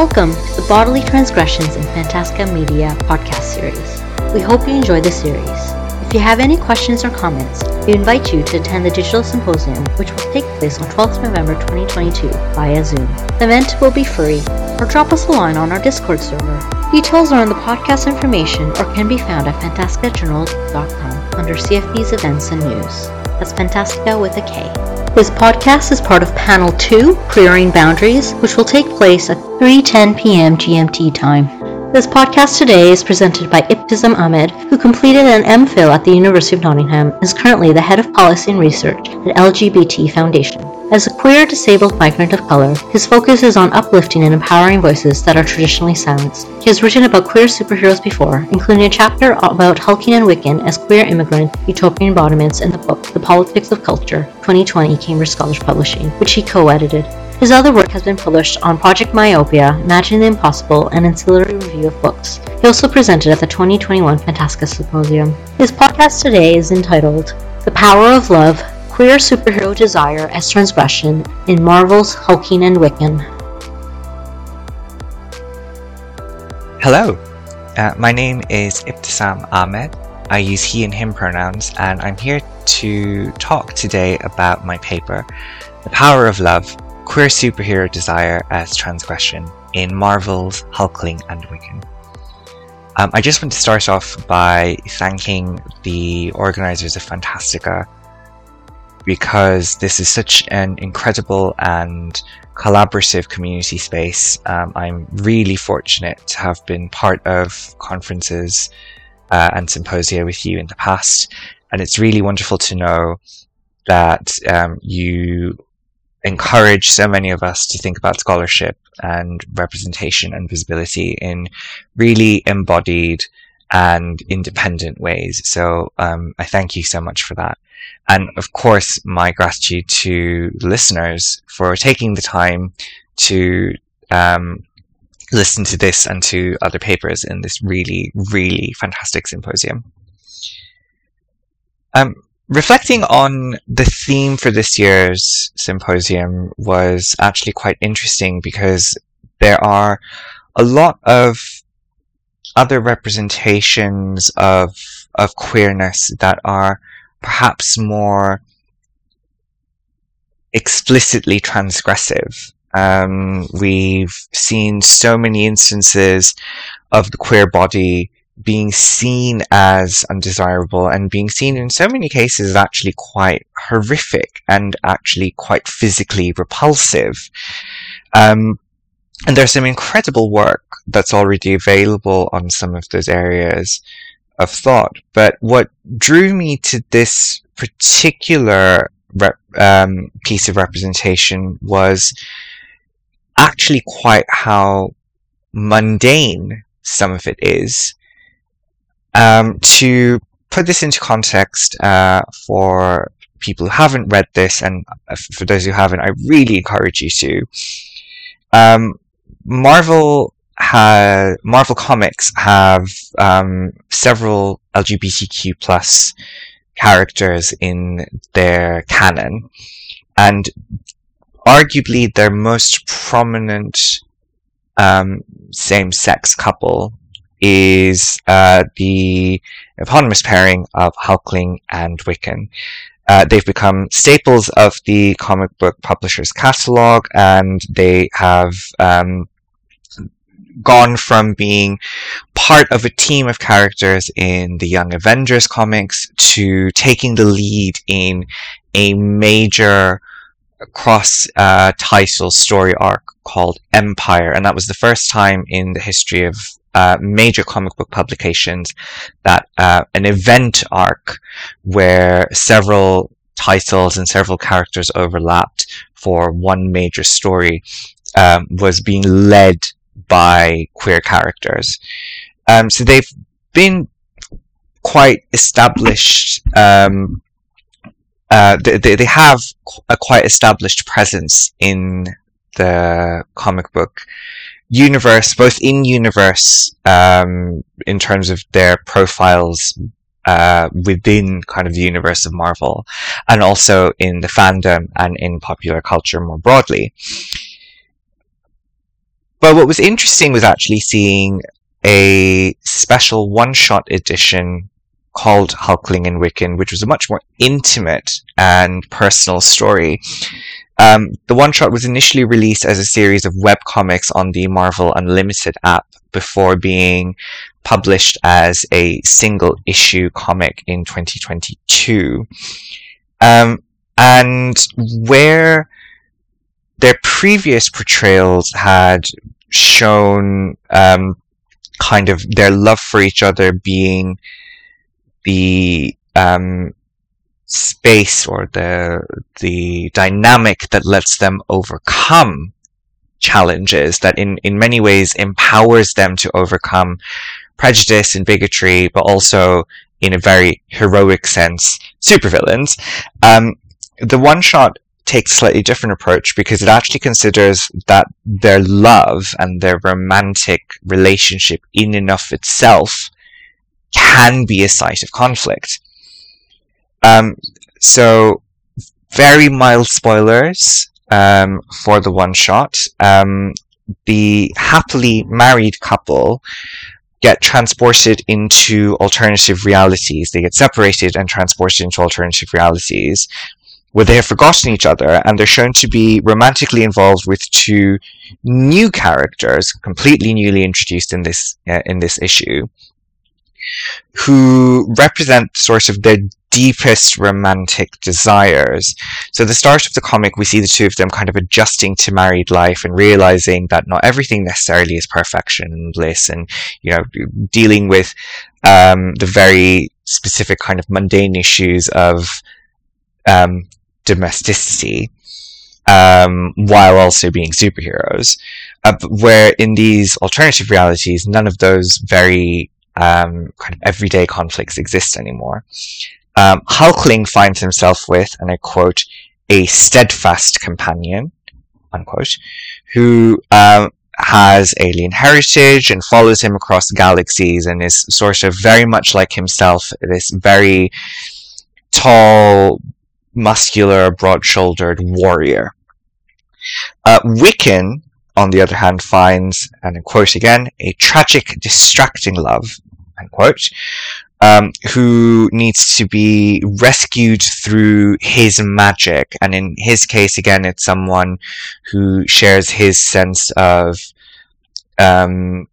Welcome to the Bodily Transgressions in Fantastika Media podcast series. We hope you enjoy the series. If you have any questions or comments, we invite you to attend the digital symposium, which will take place on 12th November 2022 via Zoom. The event will be free, or drop us a line on our Discord server. Details are in the podcast information or can be found at fantastikajournal.com under CFB's events and news. That's Fantastika with a K. This podcast is part of Panel 2, Clearing Boundaries, which will take place at 3:10 p.m. GMT time. This podcast today is presented by Ibtisam Ahmed, who completed an MPhil at the University of Nottingham and is currently the head of policy and research at LGBT Foundation. As a queer disabled migrant of color, his focus is on uplifting and empowering voices that are traditionally silenced. He has written about queer superheroes before, including a chapter about Hulkling and Wiccan as queer immigrant utopian embodiments in the book The Politics of Culture, 2020 Cambridge Scholars Publishing, which he co-edited. His other work has been published on Project Myopia, Imagining the Impossible, and Ancillary Review of Books. He also presented at the 2021 Fantastika Symposium. His podcast today is entitled The Power of Love queer superhero desire as transgression in Marvel's Hulkling and Wiccan. Hello, uh, my name is Ibtisam Ahmed. I use he and him pronouns, and I'm here to talk today about my paper, The Power of Love Queer Superhero Desire as Transgression in Marvel's Hulkling and Wiccan. Um, I just want to start off by thanking the organizers of Fantastika because this is such an incredible and collaborative community space. Um, I'm really fortunate to have been part of conferences uh, and symposia with you in the past, and it's really wonderful to know that um, you encourage so many of us to think about scholarship and representation and visibility in really embodied and independent ways. So um, I thank you so much for that. And of course, my gratitude to listeners for taking the time to um, listen to this and to other papers in this really, really fantastic symposium. Um, reflecting on the theme for this year's symposium was actually quite interesting because there are a lot of other representations of of queerness that are perhaps more explicitly transgressive. Um, we've seen so many instances of the queer body being seen as undesirable and being seen in so many cases actually quite horrific and actually quite physically repulsive. Um, and there's some incredible work that's already available on some of those areas of thought. But what drew me to this particular rep, um, piece of representation was actually quite how mundane some of it is. Um, to put this into context uh, for people who haven't read this, and uh, for those who haven't, I really encourage you to. Um, Marvel Marvel Comics have um, several LGBTQ plus characters in their canon, and arguably their most prominent um, same-sex couple is uh, the eponymous pairing of Hulkling and Wiccan. Uh, they've become staples of the comic book publisher's catalog, and they have um, gone from being part of a team of characters in the Young Avengers comics to taking the lead in a major cross uh, title story arc called Empyre, and that was the first time in the history of uh, major comic book publications that uh, an event arc where several titles and several characters overlapped for one major story um, was being led by queer characters. Um, so they've been quite established. Um, uh, they, they have a quite established presence in the comic book universe, both in universe, um, in terms of their profiles uh, within kind of the universe of Marvel, and also in the fandom and in popular culture more broadly. but what was interesting was actually seeing a special one-shot edition called Hulkling and Wiccan, which was a much more intimate and personal story. Um, the one shot was initially released as a series of webcomics on the Marvel Unlimited app before being published as a single issue comic in 2022. Um, and where their previous portrayals had shown um, kind of their love for each other being the um, space or the the dynamic that lets them overcome challenges that in in many ways empowers them to overcome prejudice and bigotry but also in a very heroic sense supervillains um, the one shot takes a slightly different approach because it actually considers that their love and their romantic relationship in and of itself can be a site of conflict. Um, so very mild spoilers um, for the one shot. Um, the happily married couple get transported into alternative realities. They get separated and transported into alternative realities where they have forgotten each other and they're shown to be romantically involved with two new characters, completely newly introduced in this uh, in this issue, who represent sort of their deepest romantic desires. So the start of the comic, we see the two of them kind of adjusting to married life and realizing that not everything necessarily is perfection and bliss and, you know, dealing with, um, the very specific kind of mundane issues of, um, domesticity, um, while also being superheroes. Uh, where in these alternative realities, none of those very um, kind of everyday conflicts exist anymore. Um, Hulkling finds himself with, and I quote, a steadfast companion, unquote, who um, has alien heritage and follows him across galaxies and is sort of very much like himself, this very tall, muscular, broad-shouldered warrior. Uh, Wiccan, on the other hand, finds, and I quote again, a tragic, distracting love, unquote, um, who needs to be rescued through his magic. And in his case, again, it's someone who shares his sense of, um,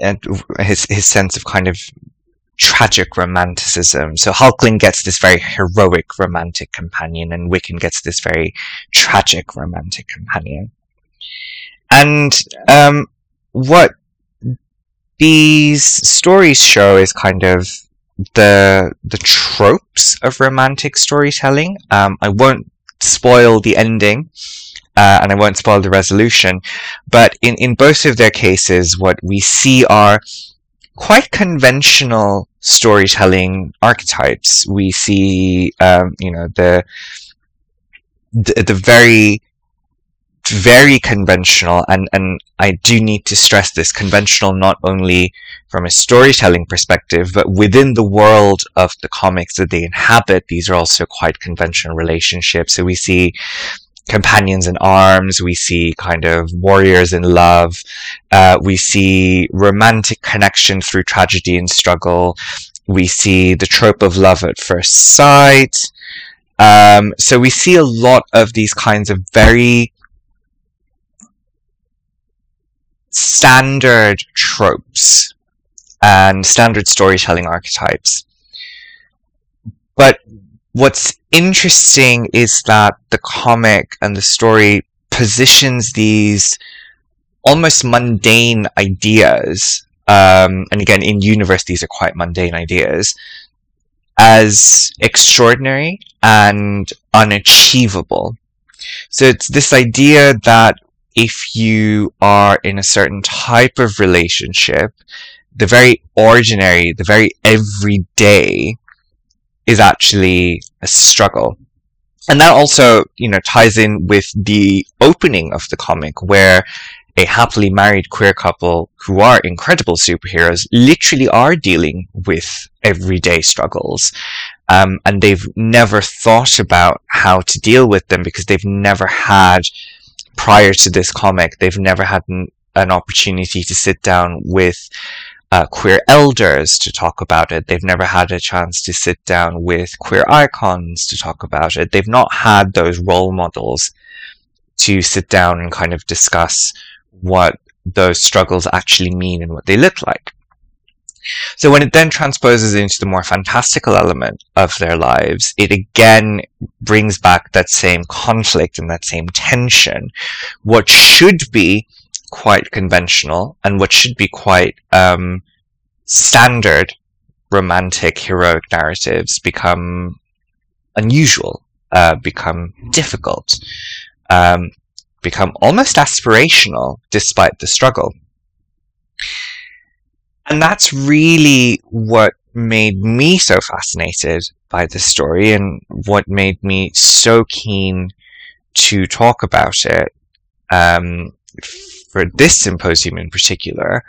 and his, his sense of kind of tragic romanticism. So Hulkling gets this very heroic romantic companion and Wiccan gets this very tragic romantic companion. And, um, what these stories show is kind of the the tropes of romantic storytelling. Um, I won't spoil the ending, uh, and I won't spoil the resolution, but in in both of their cases, what we see are quite conventional storytelling archetypes. We see, um, you know, the the, the very very conventional and, and I do need to stress this conventional not only from a storytelling perspective, but within the world of the comics that they inhabit, these are also quite conventional relationships. So we see companions in arms, we see kind of warriors in love, uh, we see romantic connection through tragedy and struggle, we see the trope of love at first sight. Um, so we see a lot of these kinds of very standard tropes and standard storytelling archetypes. But what's interesting is that the comic and the story positions these almost mundane ideas, um, and again, in universe, these are quite mundane ideas, as extraordinary and unachievable. So it's this idea that if you are in a certain type of relationship, the very ordinary, the very everyday is actually a struggle. And that also, you know, ties in with the opening of the comic where a happily married queer couple who are incredible superheroes literally are dealing with everyday struggles. Um, and they've never thought about how to deal with them because they've never had prior to this comic, they've never had an, an opportunity to sit down with uh, queer elders to talk about it. They've never had a chance to sit down with queer icons to talk about it. They've not had those role models to sit down and kind of discuss what those struggles actually mean and what they look like. So when it then transposes into the more fantastical element of their lives, it again brings back that same conflict and that same tension. What should be quite conventional and what should be quite um, standard romantic heroic narratives become unusual, uh, become difficult, um, become almost aspirational despite the struggle. And that's really what made me so fascinated by this story and what made me so keen to talk about it um, for this symposium in particular.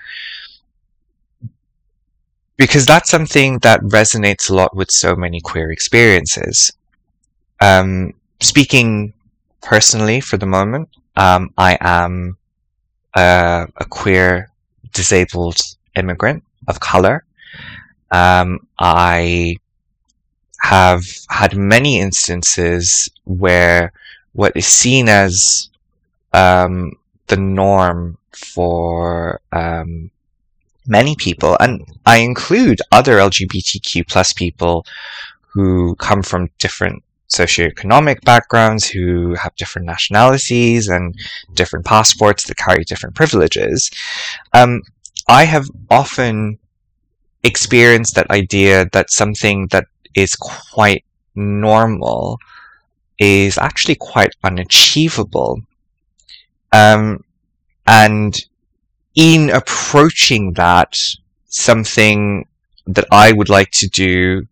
Because that's something that resonates a lot with so many queer experiences. Um, speaking personally for the moment, um, I am a, a queer disabled immigrant of color. Um, I have had many instances where what is seen as um, the norm for um, many people, and I include other LGBTQ plus people who come from different socioeconomic backgrounds, who have different nationalities and different passports that carry different privileges. Um, I have often experienced that idea that something that is quite normal is actually quite unachievable. Um, and in approaching that, something that I would like to do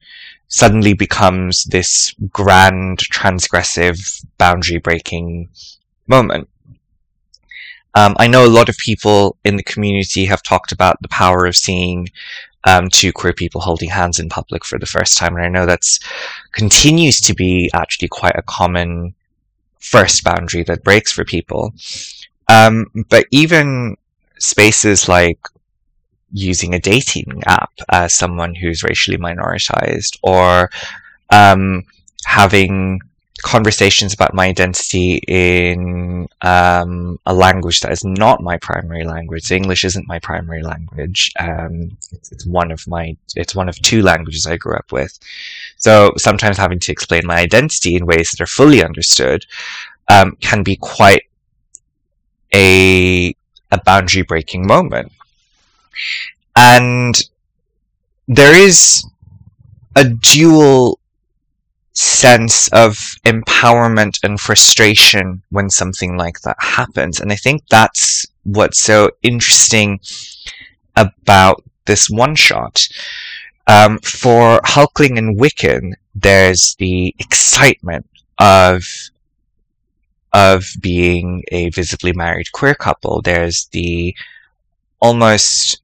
suddenly becomes this grand, transgressive, boundary breaking moment. Um, I know a lot of people in the community have talked about the power of seeing um, two queer people holding hands in public for the first time, and I know that's continues to be actually quite a common first boundary that breaks for people. Um, but even spaces like using a dating app as someone who's racially minoritized, or um, having conversations about my identity in um, a language that is not my primary language. English isn't my primary language. Um, it's, it's, one of my, it's one of two languages I grew up with. So sometimes having to explain my identity in ways that are fully understood um, can be quite a a boundary breaking moment. And there is a dual sense of empowerment and frustration when something like that happens. And I think that's what's so interesting about this one shot. Um, for Hulkling and Wiccan, there's the excitement of of being a visibly married queer couple. There's the almost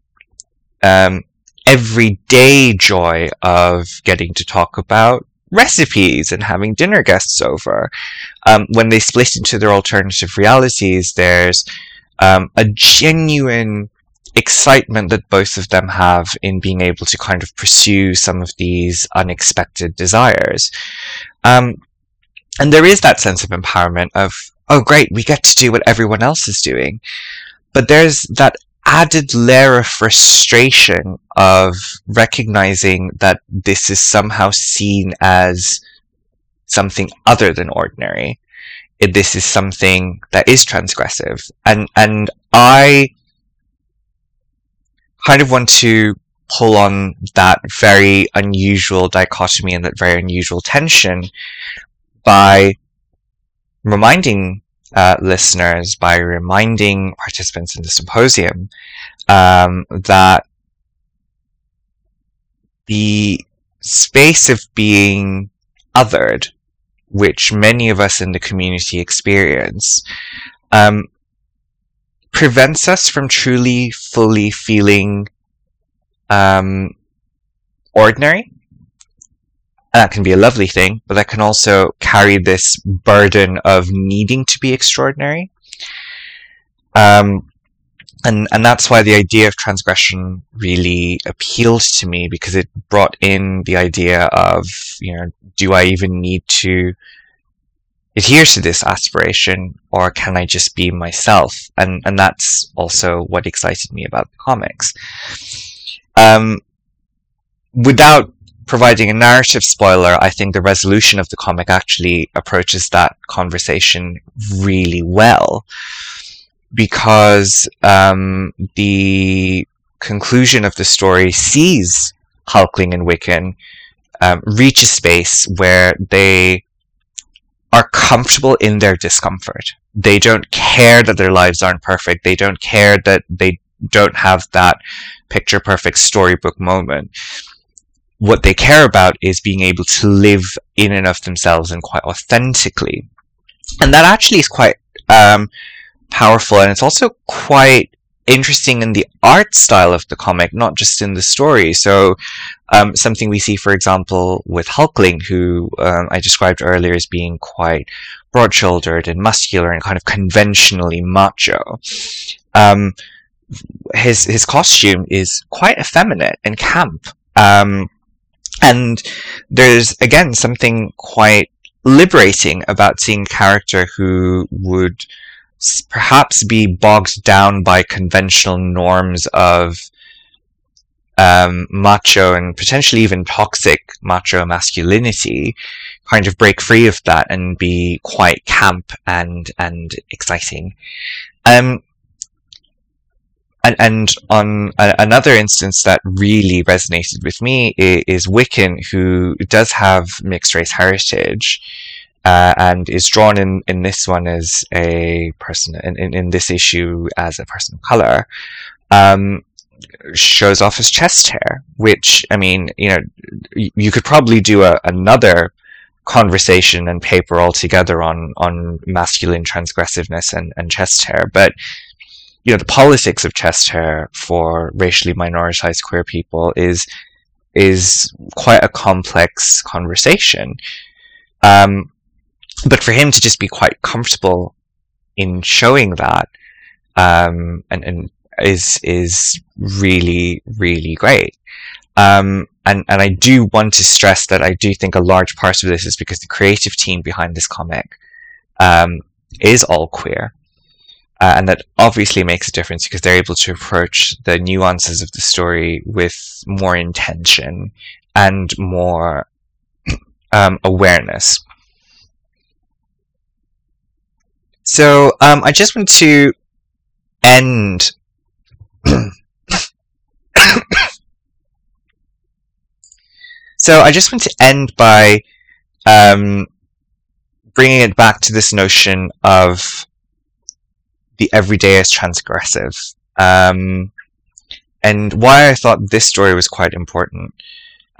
um, everyday joy of getting to talk about recipes and having dinner guests over. Um, when they split into their alternative realities, there's um, a genuine excitement that both of them have in being able to kind of pursue some of these unexpected desires. Um, and there is that sense of empowerment of, oh great, we get to do what everyone else is doing. But there's that added layer of frustration of recognizing that this is somehow seen as something other than ordinary. This is something that is transgressive. And, and I kind of want to pull on that very unusual dichotomy and that very unusual tension by reminding uh, listeners, by reminding participants in the symposium um, that the space of being othered, which many of us in the community experience, um, prevents us from truly, fully feeling um, ordinary that can be a lovely thing, but that can also carry this burden of needing to be extraordinary. Um, and and that's why the idea of transgression really appealed to me because it brought in the idea of you know do I even need to adhere to this aspiration or can I just be myself and and that's also what excited me about the comics um, without providing a narrative spoiler I think the resolution of the comic actually approaches that conversation really well because um, the conclusion of the story sees Hulkling and Wiccan um, reach a space where they are comfortable in their discomfort. They don't care that their lives aren't perfect. They don't care that they don't have that picture perfect storybook moment. What they care about is being able to live in and of themselves and quite authentically. And that actually is quite um, powerful and it's also quite interesting in the art style of the comic, not just in the story. So, um, something we see, for example, with Hulkling, who um, I described earlier as being quite broad-shouldered and muscular and kind of conventionally macho. Um, his his costume is quite effeminate and camp. Um, and there's again something quite liberating about seeing a character who would perhaps be bogged down by conventional norms of um, macho and potentially even toxic macho masculinity, kind of break free of that and be quite camp and and exciting. Um, and, and on a, another instance that really resonated with me is, is Wiccan, who does have mixed race heritage uh, and is drawn in, in this one as a person in, in, in this issue as a person of color um, shows off his chest hair which i mean you know you could probably do a, another conversation and paper altogether on on masculine transgressiveness and, and chest hair but you know the politics of chest hair for racially minoritized queer people is is quite a complex conversation um, but for him to just be quite comfortable in showing that um, and, and is is really really great. Um, and and I do want to stress that I do think a large part of this is because the creative team behind this comic um, is all queer, uh, and that obviously makes a difference because they're able to approach the nuances of the story with more intention and more um, awareness. So um, I just want to end. so I just want to end by um, bringing it back to this notion of the everyday is transgressive, um, and why I thought this story was quite important.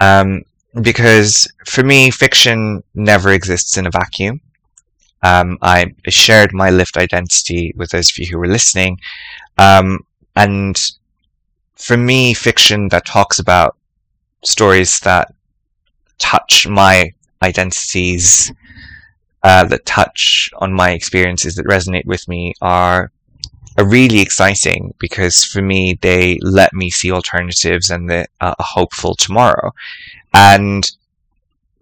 Um, because for me, fiction never exists in a vacuum. Um, I shared my lived identity with those of you who were listening. Um, and for me, fiction that talks about stories that touch my identities, uh, that touch on my experiences that resonate with me are are really exciting because for me they let me see alternatives and the, uh, a hopeful tomorrow. And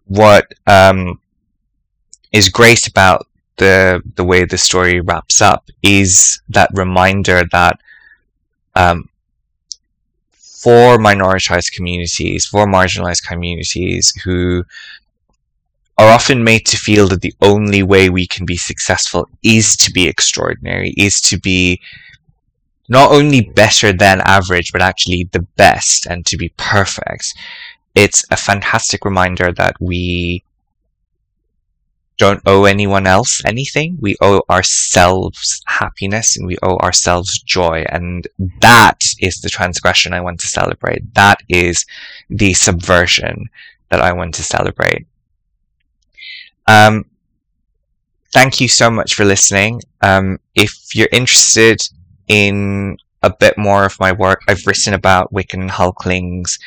what um, is great about the the way the story wraps up is that reminder that um, for minoritized communities, for marginalized communities who are often made to feel that the only way we can be successful is to be extraordinary, is to be not only better than average, but actually the best and to be perfect. It's a fantastic reminder that we don't owe anyone else anything. We owe ourselves happiness and we owe ourselves joy. And that is the transgression I want to celebrate. That is the subversion that I want to celebrate. Um, thank you so much for listening. Um, if you're interested in a bit more of my work, I've written about Wiccan Hulklings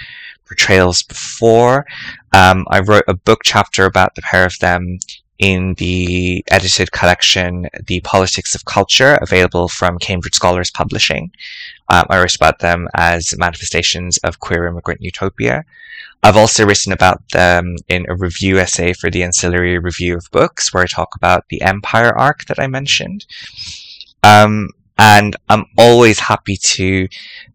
portrayals before. Um, I wrote a book chapter about the pair of them in the edited collection, The Politics of Culture, available from Cambridge Scholars Publishing. Um, I wrote about them as manifestations of queer immigrant utopia. I've also written about them in a review essay for the Ancillary Review of Books, where I talk about the Empyre arc that I mentioned. Um, and I'm always happy to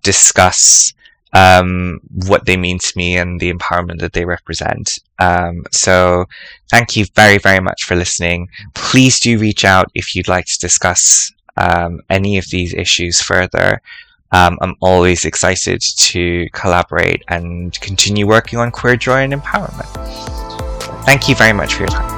discuss um, what they mean to me and the empowerment that they represent. Um, so thank you very, very much for listening. Please do reach out if you'd like to discuss um, any of these issues further. Um, I'm always excited to collaborate and continue working on queer joy and empowerment. Thank you very much for your time.